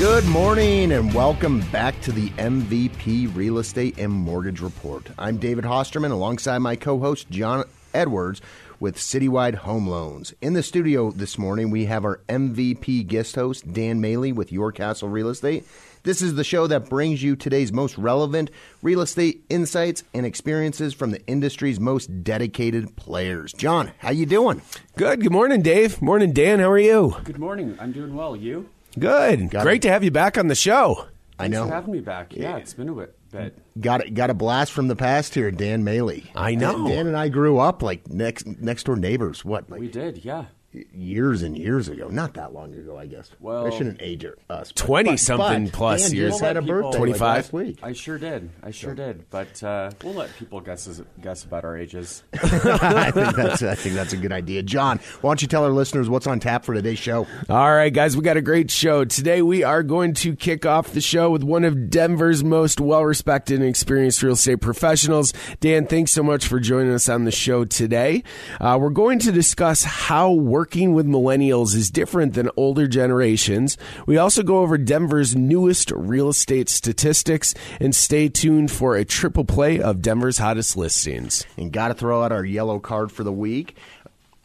Good morning and welcome back to the MVP Real Estate and Mortgage Report. I'm David Hosterman alongside my co host John Edwards with Citywide Home Loans. In the studio this morning, we have our MVP guest host, Dan Maley with Your Castle Real Estate. This is the show that brings you today's most relevant real estate insights and experiences from the industry's most dedicated players. John, how you doing? Good. Good morning, Dave. Morning, Dan. How are you? Good morning. I'm doing well. You? Good. Got Great it. to have you back on the show. I Thanks know. for having me back. Yeah, it's been a bit. bit. Got got a blast from the past here, Dan Maley. I know. Dan, Dan and I grew up like next next door neighbors. What like We did. Yeah. Years and years ago? Not that long ago, I guess. Well- I shouldn't age us. 20 but- something but plus Dan years. just had a We'll let people- birthday 25? like last week. I sure did. I sure did. But uh, we'll let people guess guess about our ages. I think that's I think that's a good idea. John, why don't you tell our listeners what's on tap for today's show? All right, guys, we got a great show. Today, we are going to kick off the show with one of Denver's most well respected and experienced real estate professionals. Dan, thanks so much for joining us on the show today. Uh, we're going to discuss how working with millennials is different than older generations. We also go over Denver's newest real estate statistics and stay tuned for a triple play of Denver's hottest listings. And got to throw out our yellow card for the week.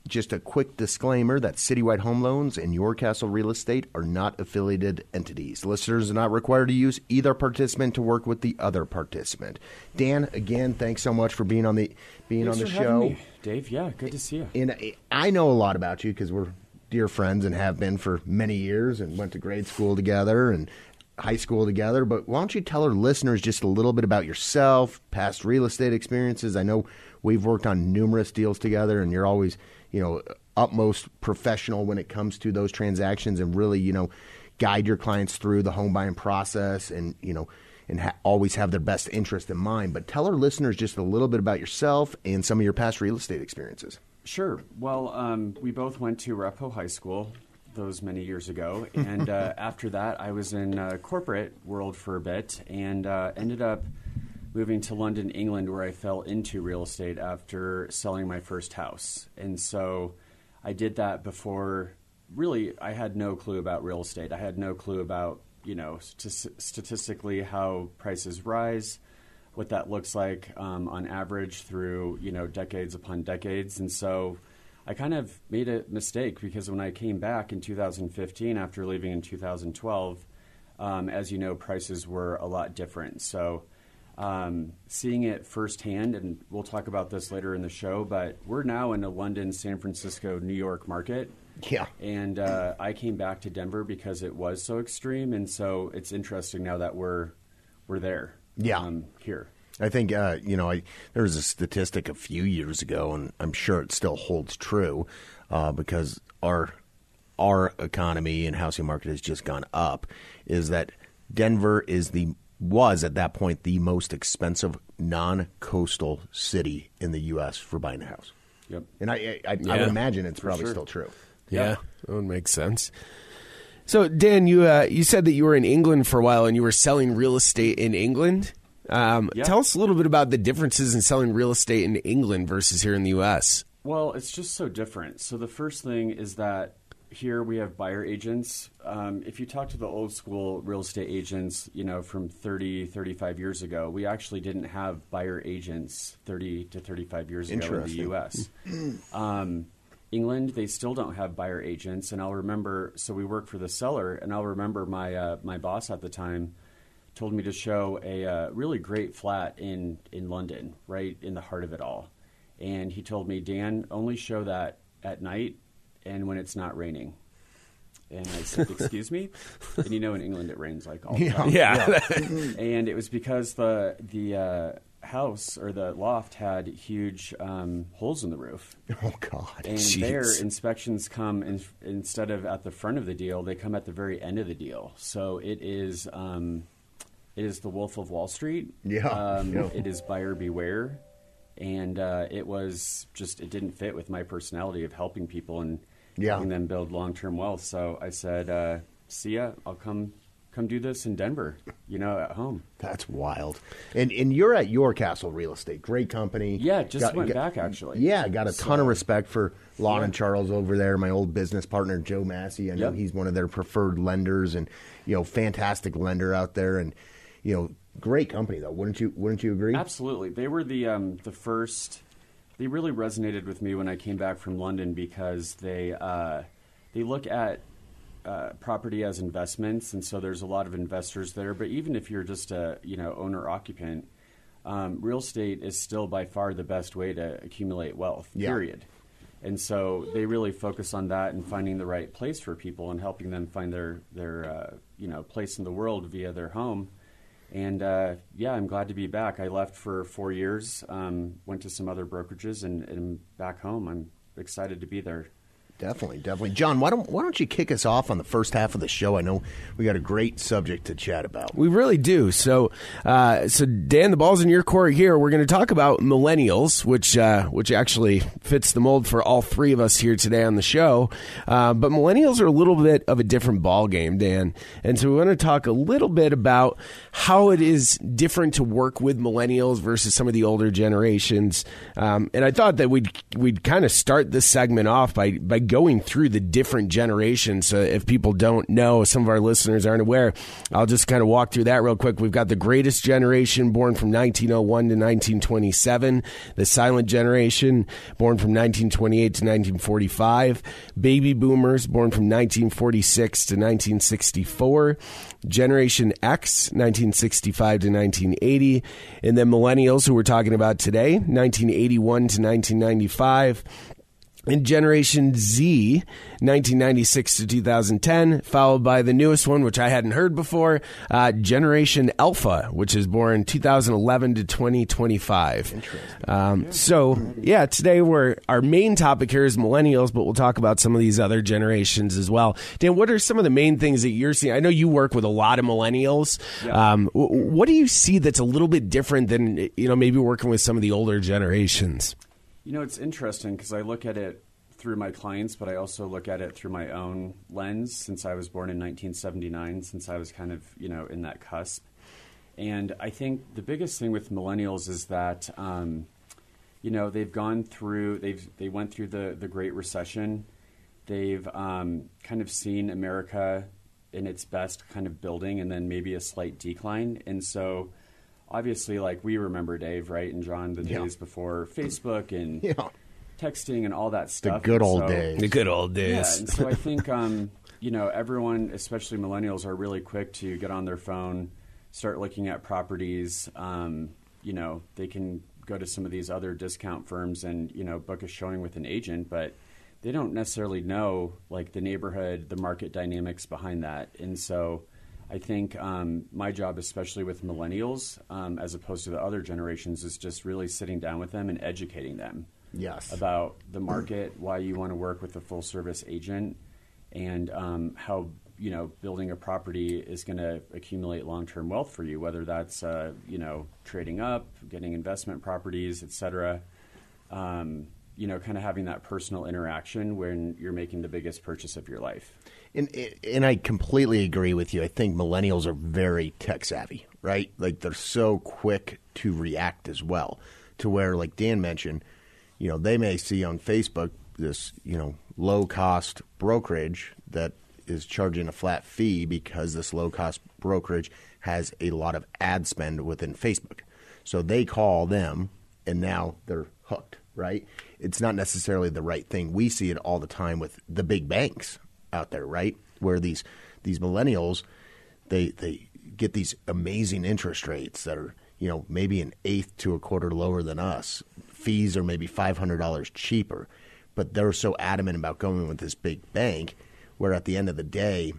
Just a quick disclaimer that Citywide Home Loans and Your Castle Real Estate are not affiliated entities. Listeners are not required to use either participant to work with the other participant. Dan, again, thanks so much for being on the being Thanks on the for having show. Dave. Yeah, good to see you. And I know a lot about you because we're dear friends and have been for many years and went to grade school together and high school together. But why don't you tell our listeners just a little bit about yourself, past real estate experiences? I know we've worked on numerous deals together, and you're always, you know, utmost professional when it comes to those transactions and really, you know, guide your clients through the home buying process and, you know, and ha- always have their best interest in mind. But tell our listeners just a little bit about yourself and some of your past real estate experiences. Sure. Well, um, we both went to Repo High School those many years ago, and uh, after that, I was in uh, corporate world for a bit, and uh, ended up moving to London, England, where I fell into real estate after selling my first house, and so I did that before. Really, I had no clue about real estate. I had no clue about you know st- statistically how prices rise what that looks like um, on average through you know decades upon decades, and so I kind of made a mistake because when I came back in 2015 after leaving in 2012, um, as you know, prices were a lot different. So um, seeing it firsthand, and we'll talk about this later in the show, but we're now in a London, San Francisco, New York market. Yeah. And uh, I came back to Denver because it was so extreme, and so it's interesting now that we're we're there. Yeah. Um, here. I think uh, you know I, there was a statistic a few years ago, and I'm sure it still holds true uh, because our our economy and housing market has just gone up. Is that Denver is the was at that point the most expensive non-coastal city in the U.S. for buying a house, Yep. and I I, I, I would imagine it's probably sure. still true. Yeah, that would make sense. So, Dan, you uh, you said that you were in England for a while and you were selling real estate in England. Um, Yeah. Tell us a little bit about the differences in selling real estate in England versus here in the U.S. Well, it's just so different. So the first thing is that here we have buyer agents. Um, if you talk to the old school real estate agents, you know, from 30, 35 years ago, we actually didn't have buyer agents 30 to 35 years ago in the U.S. um, England, they still don't have buyer agents, and I'll remember. So we work for the seller, and I'll remember my uh, my boss at the time told me to show a uh, really great flat in in London, right in the heart of it all, and he told me, Dan, only show that at night and when it's not raining. And I said, "Excuse me," and you know, in England it rains like all the time. Yeah, and it was because the the uh, house or the loft had huge um, holes in the roof. Oh God! And Jeez. their inspections come in, instead of at the front of the deal, they come at the very end of the deal. So it is, um, it is the Wolf of Wall Street. Yeah, um, yeah. it is buyer beware, and uh, it was just it didn't fit with my personality of helping people and Yeah. helping them build long term wealth. So I said, uh, "See ya. I'll come come do this in Denver. You know, at home." That's wild. And and you're at Your Castle Real Estate, great company. Yeah, just went back, actually. Yeah, got a ton of respect for Lon and Charles over there. My old business partner Joe Massey. I know Yep. he's one of their preferred lenders, and you know, fantastic lender out there, and you know, great company though. Wouldn't you? Wouldn't you agree? Absolutely, they were the um, the first. They really resonated with me when I came back from London because they uh, they look at uh, property as investments, and so there's a lot of investors there. But even if you're just a you know owner occupant, um, real estate is still by far the best way to accumulate wealth. Yeah. Period. And so they really focus on that and finding the right place for people and helping them find their their uh, you know place in the world via their home. And uh, yeah, I'm glad to be back. I left for four years, um, went to some other brokerages, and, and back home. I'm excited to be there. Definitely, definitely. John, why don't why don't you kick us off on the first half of the show? I know we got a great subject to chat about. We really do. So, uh, so Dan, the ball's in your court here. We're going to talk about millennials, which uh, which actually fits the mold for all three of us here today on the show. Uh, but millennials are a little bit of a different ball game, Dan, and so we want to talk a little bit about how it is different to work with millennials versus some of the older generations. Um, and I thought that we'd we'd kind of start this segment off by by going through the different generations. So if people don't know, some of our listeners aren't aware, I'll just kind of walk through that real quick. We've got the greatest generation born from 1901 to 1927, the silent generation born from 1928 to 1945, baby boomers born from 1946 to 1964, Generation X 1965 to 1980, and then millennials who we're talking about today 1981 to 1995 and Generation Z, 1996 to 2010, followed by the newest one, which I hadn't heard before, uh, Generation Alpha, which is born 2011 to 2025. Um, so, yeah, today we're our main topic here is millennials, but we'll talk about some of these other generations as well. Dan, what are some of the main things that you're seeing? I know you work with a lot of millennials. Um, what do you see that's a little bit different than you know maybe working with some of the older generations? You know, it's interesting because I look at it through my clients, but I also look at it through my own lens since I was born in 1979, since I was kind of, you know, in that cusp. And I think the biggest thing with millennials is that, um, you know, they've gone through, they've, they went through the, the Great Recession. They've um, kind of seen America in its best kind of building and then maybe a slight decline. And so, obviously, like we remember Dave, right, and John, the Yeah. days before Facebook and Yeah. texting and all that stuff. The good old So- days. The good old Yeah, days. and so I think um, you know everyone, especially millennials, are really quick to get on their phone, start looking at properties. Um, you know, they can go to some of these other discount firms and you know book a showing with an agent, but they don't necessarily know like the neighborhood, the market dynamics behind that, and so. I think um, my job, especially with millennials, um, as opposed to the other generations, is just really sitting down with them and educating them Yes. about the market, why you want to work with a full service agent, and um, how you know building a property is going to accumulate long term wealth for you. Whether that's uh, you know trading up, getting investment properties, etc. Um, you know, kind of having that personal interaction when you're making the biggest purchase of your life. And and I completely agree with you. I think millennials are very tech savvy, right? Like they're so quick to react as well. To where, like Dan mentioned, you know, they may see on Facebook this, you know, low cost brokerage that is charging a flat fee because this low cost brokerage has a lot of ad spend within Facebook. So they call them and now they're hooked, right? It's not necessarily the right thing. We see it all the time with the big banks out there, right? Where these these millennials they they get these amazing interest rates that are, you know, maybe an eighth to a quarter lower than us. Fees are maybe five hundred dollars cheaper. But they're so adamant about going with this big bank where at the end of the day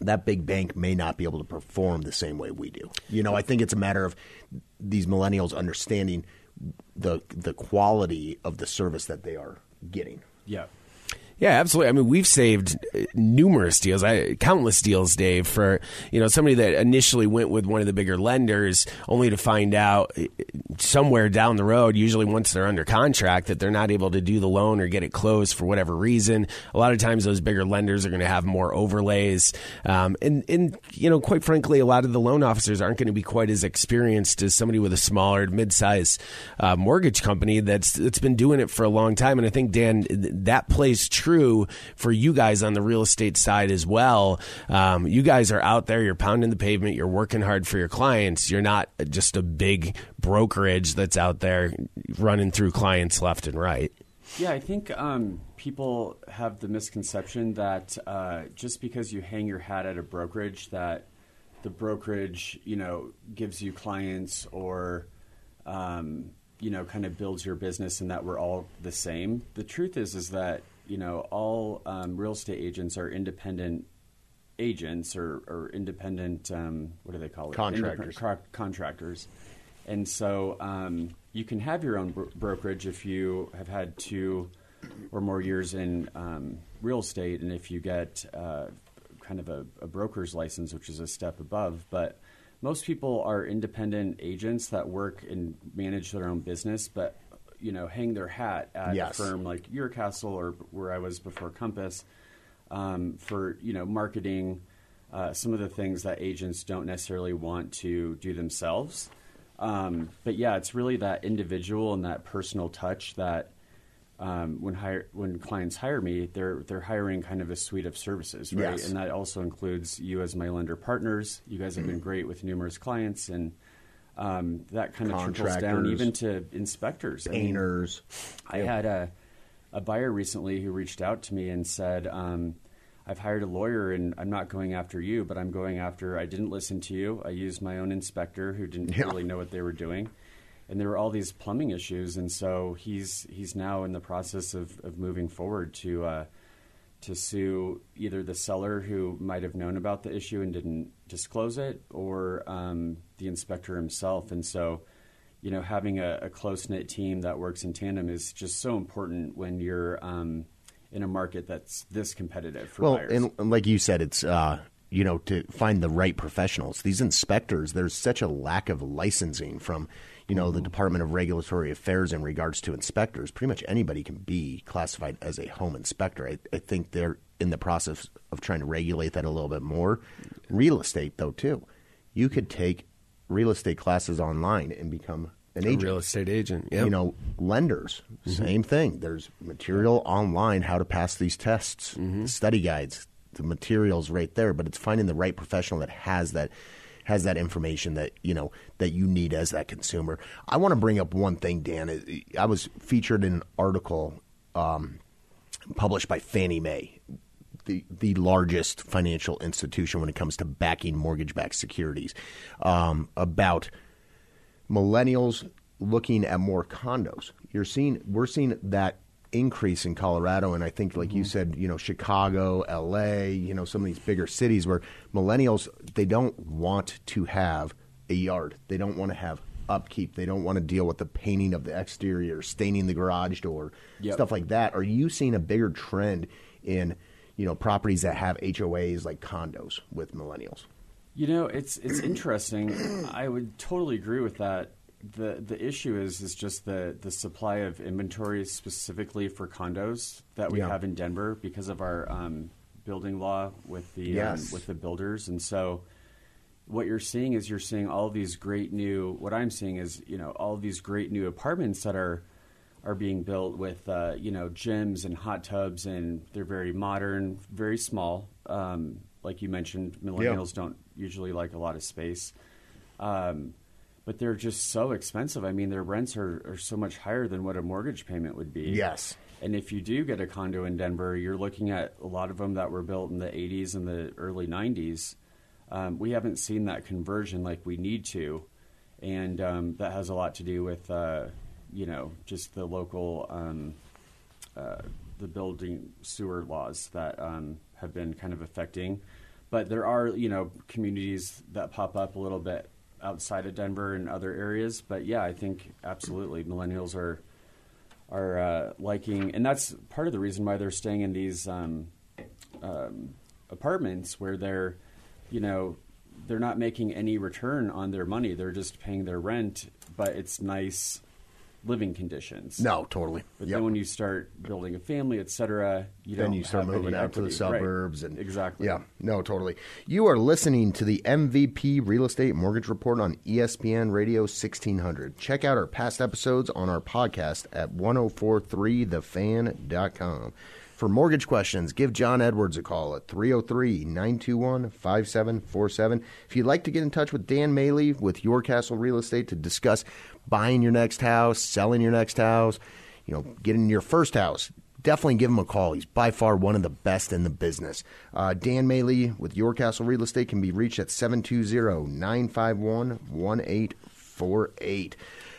that big bank may not be able to perform the same way we do. You know, I think it's a matter of these millennials understanding the the quality of the service that they are getting. Yeah. Yeah, absolutely. I mean, we've saved uh, numerous deals, I, countless deals, Dave, for you know somebody that initially went with one of the bigger lenders, only to find out uh, somewhere down the road, usually once they're under contract, that they're not able to do the loan or get it closed for whatever reason. A lot of times, those bigger lenders are going to have more overlays, um, and and you know, quite frankly, a lot of the loan officers aren't going to be quite as experienced as somebody with a smaller, mid-sized uh, mortgage company that's that's been doing it for a long time. And I think Dan, that plays true true for you guys on the real estate side as well. Um, you guys are out there, you're pounding the pavement, you're working hard for your clients. You're not just a big brokerage that's out there running through clients left and right. Yeah, I think um, people have the misconception that uh, just because you hang your hat at a brokerage, that the brokerage, you know, gives you clients or um, you know, kind of builds your business, and that we're all the same. The truth is, is that you know, all um, real estate agents are independent agents or, or independent, um, what do they call it? Contractors. Indep- contractors. And so um, you can have your own bro- brokerage if you have had two or more years in um, real estate and if you get uh, kind of a, a broker's license, which is a step above. But most people are independent agents that work and manage their own business, but you know hang their hat at yes. a firm like your Castle or where I was before Compass um, for you know marketing uh, some of the things that agents don't necessarily want to do themselves. Um, but yeah, it's really that individual and that personal touch that um, when hire, when clients hire me, they're they're hiring kind of a suite of services, right? Yes. And that also includes you as my lender partners. You guys have been great with numerous clients and um, that kind of trickles down even to inspectors, painters. I, mean, I had a, a buyer recently who reached out to me and said, um, "I've hired a lawyer, and I'm not going after you, but I'm going after. I didn't listen to you. I used my own inspector who didn't yeah. really know what they were doing." And there were all these plumbing issues, and so he's he's now in the process of, of moving forward to uh, to sue either the seller who might have known about the issue and didn't disclose it, or um, the inspector himself. And so, you know, having a, a close knit team that works in tandem is just so important when you're um, in a market that's this competitive for well, buyers. and, and like you said, it's. Uh, you know, to find the right professionals. These inspectors, there's such a lack of licensing from you know, the Department of Regulatory Affairs in regards to inspectors. Pretty much anybody can be classified as a home inspector. I, I think they're in the process of trying to regulate that a little bit more. Real estate, though, too. You could take real estate classes online and become an agent. A real estate agent. Yep. You know, lenders, mm-hmm. same thing. There's material online how to pass these tests, mm-hmm. study guides, the materials right there. But it's finding the right professional that has that has that information that you know that you need as that consumer. I want to bring up one thing, Dan. I was featured in an article um, published by Fannie Mae, the the largest financial institution when it comes to backing mortgage-backed securities, um, about millennials looking at more condos. You're seeing we're seeing that increase in Colorado, and I think, like mm-hmm. you said, you know, Chicago, L.A., you know, some of these bigger cities where millennials they don't want to have a yard, they don't want to have upkeep, they don't want to deal with the painting of the exterior, staining the garage door, yep. stuff like that. Are you seeing a bigger trend in you know properties that have HOAs like condos with millennials? You know, it's it's interesting. I would totally agree with that the the issue is is just the the supply of inventory specifically for condos that we yeah. have in Denver because of our um, building law with the um, yes. um, with the builders, and so what you're seeing is you're seeing all these great new. What I'm seeing is you know all these great new apartments that are are being built with uh, you know gyms and hot tubs, and they're very modern, very small. Um, like you mentioned, millennials yeah. don't usually like a lot of space. Um, but they're just so expensive. I mean, their rents are, are so much higher than what a mortgage payment would be. Yes. And if you do get a condo in Denver, you're looking at a lot of them that were built in the 80s and the early 90s. Um, we haven't seen that conversion like we need to, and um, that has a lot to do with, uh, you know, just the local, um, uh, the building sewer laws that um, have been kind of affecting but there are you know communities that pop up a little bit outside of Denver and other areas. But yeah, I think absolutely millennials are are uh, liking, and that's part of the reason why they're staying in these um, um, apartments where they're, you know, they're not making any return on their money. They're just paying their rent, but it's nice living conditions. No, totally. But Yep. then when you start building a family, et cetera, you then don't you start have moving out to the equity. Right. suburbs and exactly. Yeah, no, totally. You are listening to the MVP Real Estate Mortgage Report on ESPN Radio 1600. Check out our past episodes on our podcast at 1043thefan.com. For mortgage questions, give John Edwards a call at 303 921 5747. If you'd like to get in touch with Dan Maley with Your Castle Real Estate to discuss buying your next house, selling your next house, you know, getting your first house, definitely give him a call. He's by far one of the best in the business. Uh, Dan Maley with Your Castle Real Estate can be reached at 720 951 1848.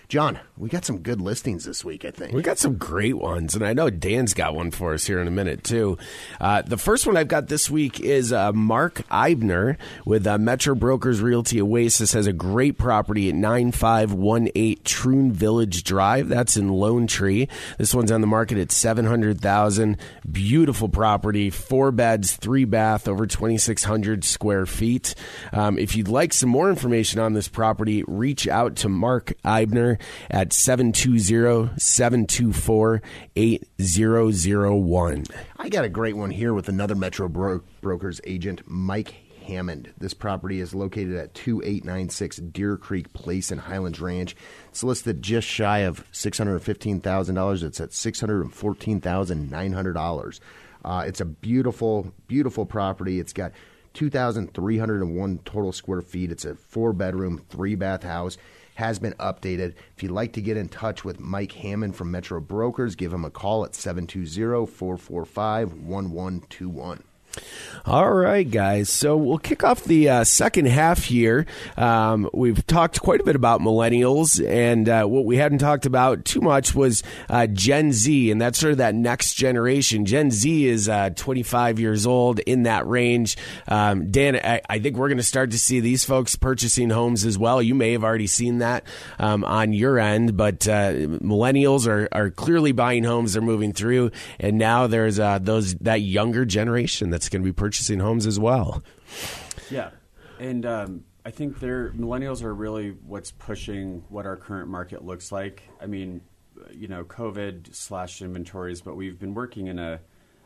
John, we got some good listings this week, I think. We got some great ones, and I know Dan's got one for us here in a minute too. Uh, the first one I've got this week is uh, Mark Eibner with uh, Metro Brokers Realty Oasis has a great property at nine five one eight Troon Village Drive. That's in Lone Tree. This one's on the market at seven hundred thousand. Beautiful property, four beds, three bath, over twenty six hundred square feet. Um, if you'd like some more information on this property, reach out to Mark Eibner at 720-724-8001. I got a great one here with another Metro Bro- Brokers agent, Mike Hammond. This property is located at 2896 Deer Creek Place in Highlands Ranch. It's listed just shy of $615,000. It's at $614,900. Uh, it's a beautiful, beautiful property. It's got 2,301 total square feet. It's a four bedroom, three bath house. Has been updated. If you'd like to get in touch with Mike Hammond from Metro Brokers, give him a call at 720 445 1121. All right, guys. So we'll kick off the uh, second half here. Um, we've talked quite a bit about millennials, and uh, what we hadn't talked about too much was uh, Gen Z, and that's sort of that next generation. Gen Z is uh, 25 years old in that range. Um, Dan, I, I think we're going to start to see these folks purchasing homes as well. You may have already seen that um, on your end, but uh, millennials are, are clearly buying homes. They're moving through, and now there's uh, those that younger generation that's going to be purchasing homes as well. Yeah, and um, I think they're millennials are really what's pushing what our current market looks like. I mean, you know, COVID slashed inventories, but we've been working in a,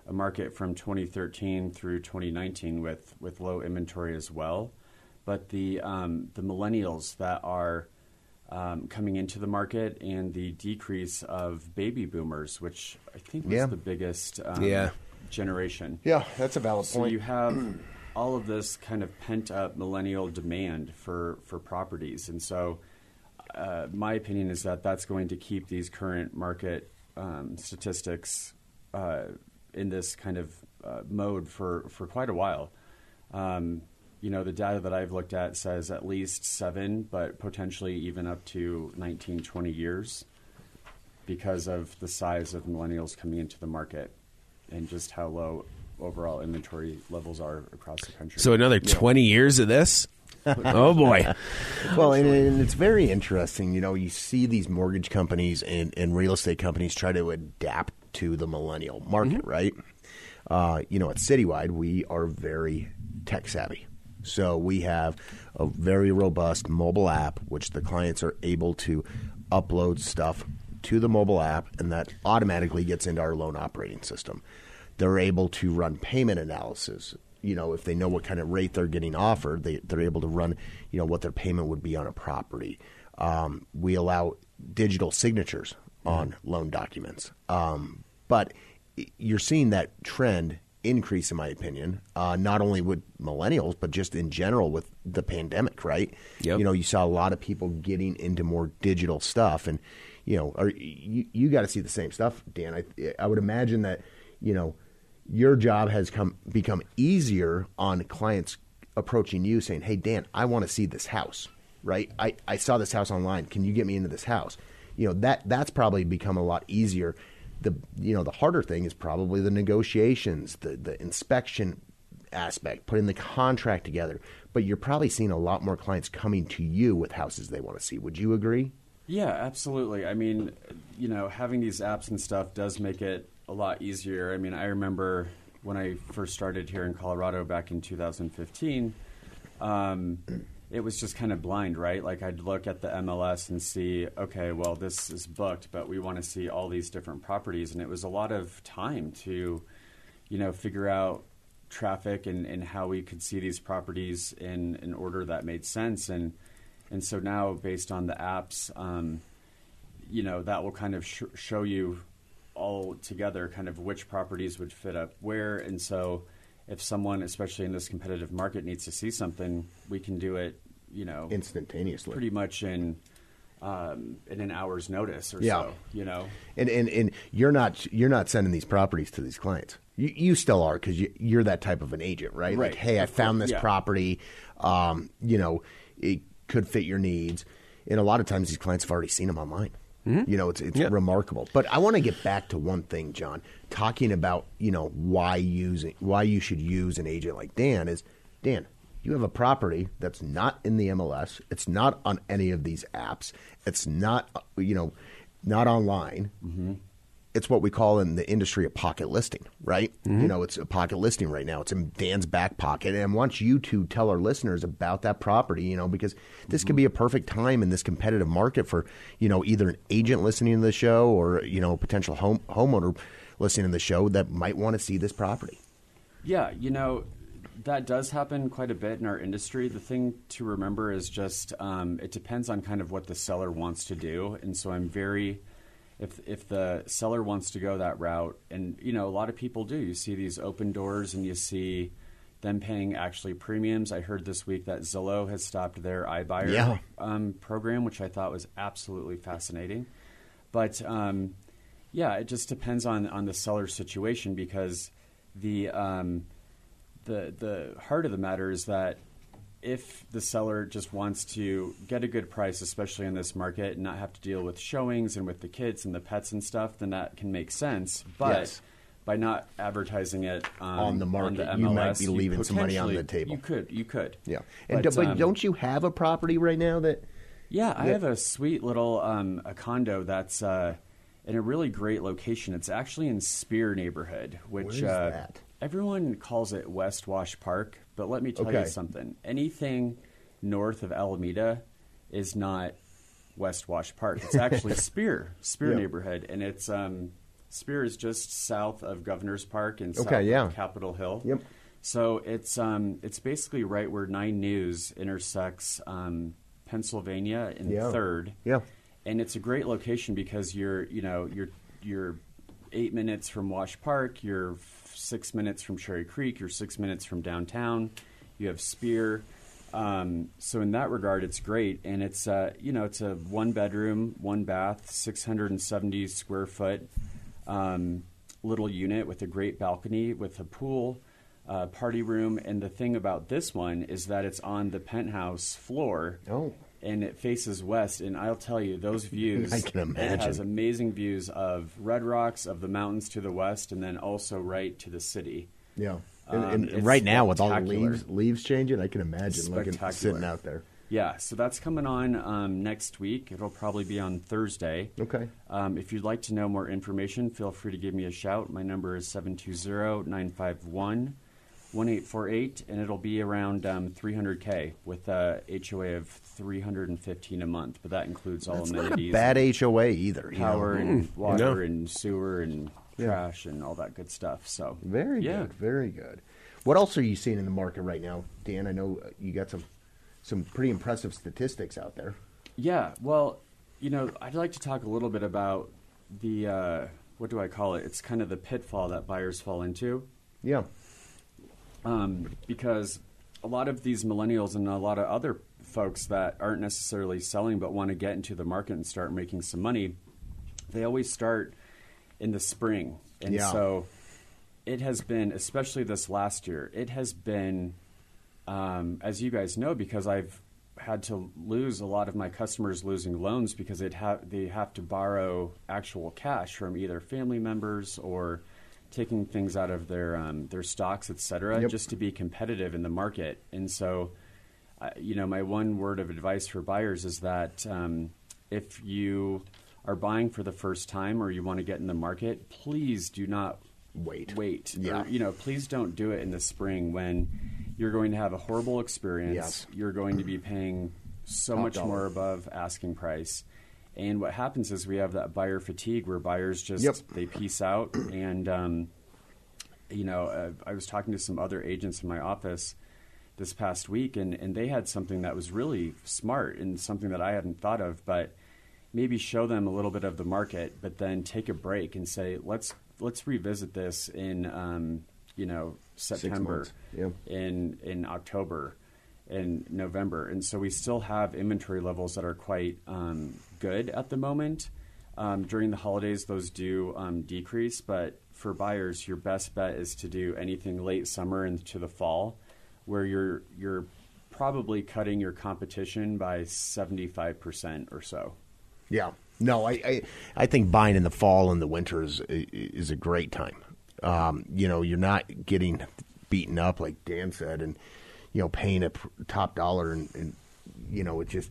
a market from 2013 through 2019 with with low inventory as well. But the um, the millennials that are um, coming into the market and the decrease of baby boomers, which I think was Yeah. the biggest um, Yeah. Generation. Yeah, that's a valid point. So you have all of this kind of pent up millennial demand for, for properties. And so, uh, my opinion is that that's going to keep these current market um, statistics uh, in this kind of uh, mode for, for quite a while. Um, you know, the data that I've looked at says at least seven, but potentially even up to 19, 20 years because of the size of millennials coming into the market and just how low overall inventory levels are across the country. So another 20 years of this? oh boy. Well, and, and it's very interesting. You know, you see these mortgage companies and, and real estate companies try to adapt to the millennial market, right? Uh, you know, at Citywide, we are very tech savvy. So we have a very robust mobile app, which the clients are able to upload stuff to the mobile app, and that automatically gets into our loan operating system. They're able to run payment analysis. You know, if they know what kind of rate they're getting offered, they, they're able to run, you know, what their payment would be on a property. Um, we allow digital signatures on loan documents. Um, but you're seeing that trend increase, in my opinion, uh, not only with millennials, but just in general with the pandemic, right? Yep. You know, you saw a lot of people getting into more digital stuff. And, you know, are, you, you got to see the same stuff, Dan. I, I would imagine that, you know, your job has come become easier on clients approaching you saying, hey, Dan, I want to see this house, right? I, I saw this house online. Can you get me into this house? You know, that that's probably become a lot easier. The you know the harder thing is probably the negotiations, the the inspection aspect, putting the contract together. But you're probably seeing a lot more clients coming to you with houses they want to see. Would you agree? Yeah, absolutely. I mean, you know, having these apps and stuff does make it a lot easier. I mean, I remember when I first started here in Colorado back in 2015. Um, it was just kind of blind, right? Like I'd look at the MLS and see, okay, well, this is booked, but we want to see all these different properties, and it was a lot of time to, you know, figure out traffic and, and how we could see these properties in an order that made sense, and and so now based on the apps, um, you know, that will kind of sh- show you all together kind of which properties would fit up where, and so if someone, especially in this competitive market, needs to see something, we can do it you know, instantaneously, pretty much in um, in an hour's notice or yeah. so. You know, and, and and you're not you're not sending these properties to these clients. You, you still are because you, are that type of an agent, right? Right. Like, hey, I found this yeah. property. Um, you know, it could fit your needs. And a lot of times, these clients have already seen them online. Mm-hmm. You know, it's it's remarkable. But I want to get back to one thing, John. Talking about you know why using why you should use an agent like Dan is Dan you have a property that's not in the MLS. It's not on any of these apps. It's not, you know, not online. Mm-hmm. It's what we call in the industry a pocket listing, right? Mm-hmm. You know, it's a pocket listing right now. It's in Dan's back pocket. And I want you to tell our listeners about that property, you know, because this mm-hmm. could be a perfect time in this competitive market for, you know, either an agent listening to the show or, you know, a potential home homeowner listening to the show that might want to see this property. Yeah, you know, that does happen quite a bit in our industry. The thing to remember is just um, it depends on kind of what the seller wants to do, and so I'm very if if the seller wants to go that route, and you know a lot of people do. You see these open doors, and you see them paying actually premiums. I heard this week that Zillow has stopped their iBuyer yeah. um, program, which I thought was absolutely fascinating. But um, yeah, it just depends on on the seller's situation because the um, the the heart of the matter is that if the seller just wants to get a good price, especially in this market, and not have to deal with showings and with the kids and the pets and stuff, then that can make sense. But yes. by not advertising it um, on the market, on the MLS, you might be leaving some money on the table. You could, you could. Yeah, and but, but um, don't you have a property right now that? Yeah, I have a sweet little um, a condo that's uh, in a really great location. It's actually in Speer neighborhood, which uh, Everyone calls it West Wash Park, but let me tell okay. you something. Anything north of Alameda is not West Wash Park. It's actually Speer, Speer yep. neighborhood, and it's um, Speer is just south of Governor's Park and south okay, yeah. of Capitol Hill. Yep. So it's um, it's basically right where Nine News intersects um, Pennsylvania and yeah. Third. Yeah. And it's a great location because you're you know you're you're eight minutes from Wash Park. You're six minutes from Cherry Creek. You're six minutes from downtown. You have Speer. Um, so in that regard, it's great, and it's uh, you know it's a one bedroom, one bath, 670 square foot um, little unit with a great balcony with a pool, uh, party room, and the thing about this one is that it's on the penthouse floor. Oh and it faces west. And I'll tell you, those views. I can imagine. It has amazing views of Red Rocks, of the mountains to the west, and then also right to the city. Yeah. Um, and, and right now, with all the leaves, leaves changing, I can imagine looking sitting out there. Yeah, so that's coming on um, next week. It'll probably be on Thursday. Okay. Um, if you'd like to know more information, feel free to give me a shout. My number is 720 951 1848, and it'll be around um, 300K with a HOA of 315 a month, but that includes all That's amenities. Not a bad HOA either. Power know? and mm, water you know? and sewer and trash and all that good stuff. So very yeah. good, very good. What else are you seeing in the market right now, Dan? I know uh, you got some some pretty impressive statistics out there. Yeah, well, you know, I'd like to talk a little bit about the uh, what do I call it? It's kind of the pitfall that buyers fall into. Yeah um, because a lot of these millennials and a lot of other folks that aren't necessarily selling but want to get into the market and start making some money, they always start in the spring. And yeah. so it has been, especially this last year, it has been, um, as you guys know, because I've had to lose a lot of my customers losing loans because ha- they have to borrow actual cash from either family members or taking things out of their um, their stocks, et cetera, Yep. just to be competitive in the market. And so, uh, you know, my one word of advice for buyers is that um, if you are buying for the first time or you want to get in the market, please do not Wait. Wait. Yeah. Or, you know, please don't do it in the spring when you're going to have a horrible experience. Yes. You're going to be paying so Top much dollar. more above asking price. And what happens is we have that buyer fatigue where buyers just Yep. they piece out and um, you know uh, I was talking to some other agents in my office this past week and, and they had something that was really smart and something that I hadn't thought of but maybe show them a little bit of the market but then take a break and say let's let's revisit this in um, you know September. Yeah. in in October in November, and so we still have inventory levels that are quite um, good at the moment. Um, during the holidays, those do um, decrease, but for buyers, your best bet is to do anything late summer into the fall, where you're you're probably cutting your competition by seventy five percent or so. Yeah. No, I, I I think buying in the fall and the winter is is a great time. Um, you know, you're not getting beaten up like Dan said, and you know, paying a top dollar, and, and you know, it just.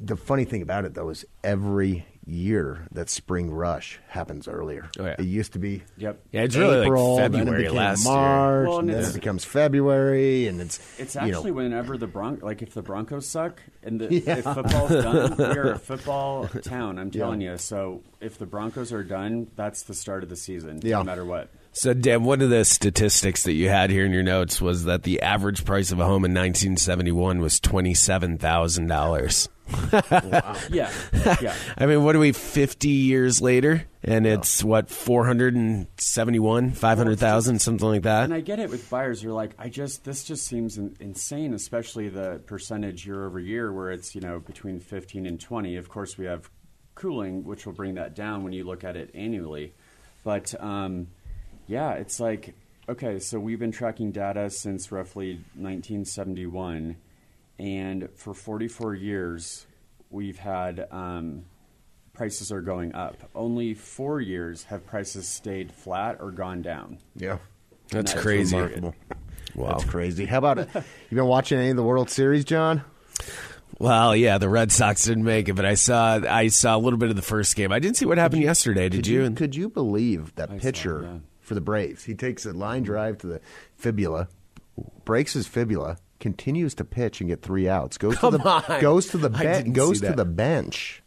The funny thing about it though is every year that spring rush happens earlier. Oh, yeah. It used to be yep. Yeah, it's really like April, then it February became last year. March, Well, and and then it becomes February, and it's It's you actually know, whenever the Bron like if the Broncos suck and the, Yeah. if football's done, we're a football town. I'm telling you. So if the Broncos are done, that's the start of the season, Yeah. no matter what. So, Dan, one of the statistics that you had here in your notes was that the average price of a home in 1971 was twenty-seven thousand dollars. Yeah, yeah. I mean, what are we? Fifty years later, and it's what four hundred and seventy-one, five hundred thousand, something like that. And I get it with buyers. You're like, I just this just seems in, insane, especially the percentage year over year, where it's you know between 15 and 20. Of course, we have cooling, which will bring that down when you look at it annually. But um, yeah, it's like okay, so we've been tracking data since roughly 1971, and for 44 years, we've had um, prices are going up. Only four years have prices stayed flat or gone down. yeah. That's That's crazy. Remarkable. Wow. That's crazy. How about you been watching any of the World Series, John? Well, yeah, the Red Sox didn't make it, but I saw I saw a little bit of the first game. I didn't see what happened yesterday. Did Could you? you, could you believe that I saw, pitcher yeah. For the Braves? He takes a line drive to the fibula, breaks his fibula, continues to pitch and get three outs. Goes Come to the on. goes to the I bench. Goes to that. the bench.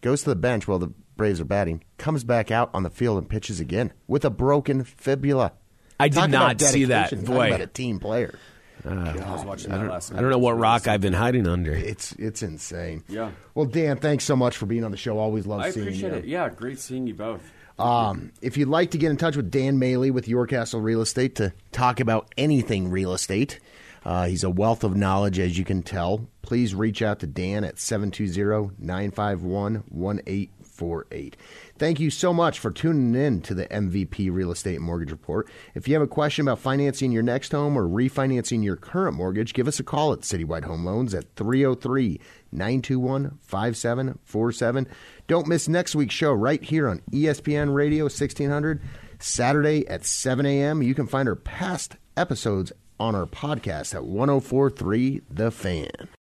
Goes to the bench while the Braves are batting. Comes back out on the field and pitches again with a broken fibula. I did Talk about not see that. dedication. Talk Boy. about a team player. Uh, I was watching that last night. I don't know what rock I've been hiding under. It's it's insane. Yeah. Well, Dan, thanks so much for being on the show. Always love I seeing appreciate you. it. Yeah, great seeing you both. Um, if you'd like to get in touch with Dan Maley with Your Castle Real Estate to talk about anything real estate, uh, he's a wealth of knowledge, as you can tell. Please reach out to Dan at 720 951 1848. Thank you so much for tuning in to the MVP Real Estate Mortgage Report. If you have a question about financing your next home or refinancing your current mortgage, give us a call at Citywide Home Loans at 303 921 5747. Don't miss next week's show right here on ESPN Radio 1600, Saturday at 7 a.m. You can find our past episodes on our podcast at 1043 The Fan.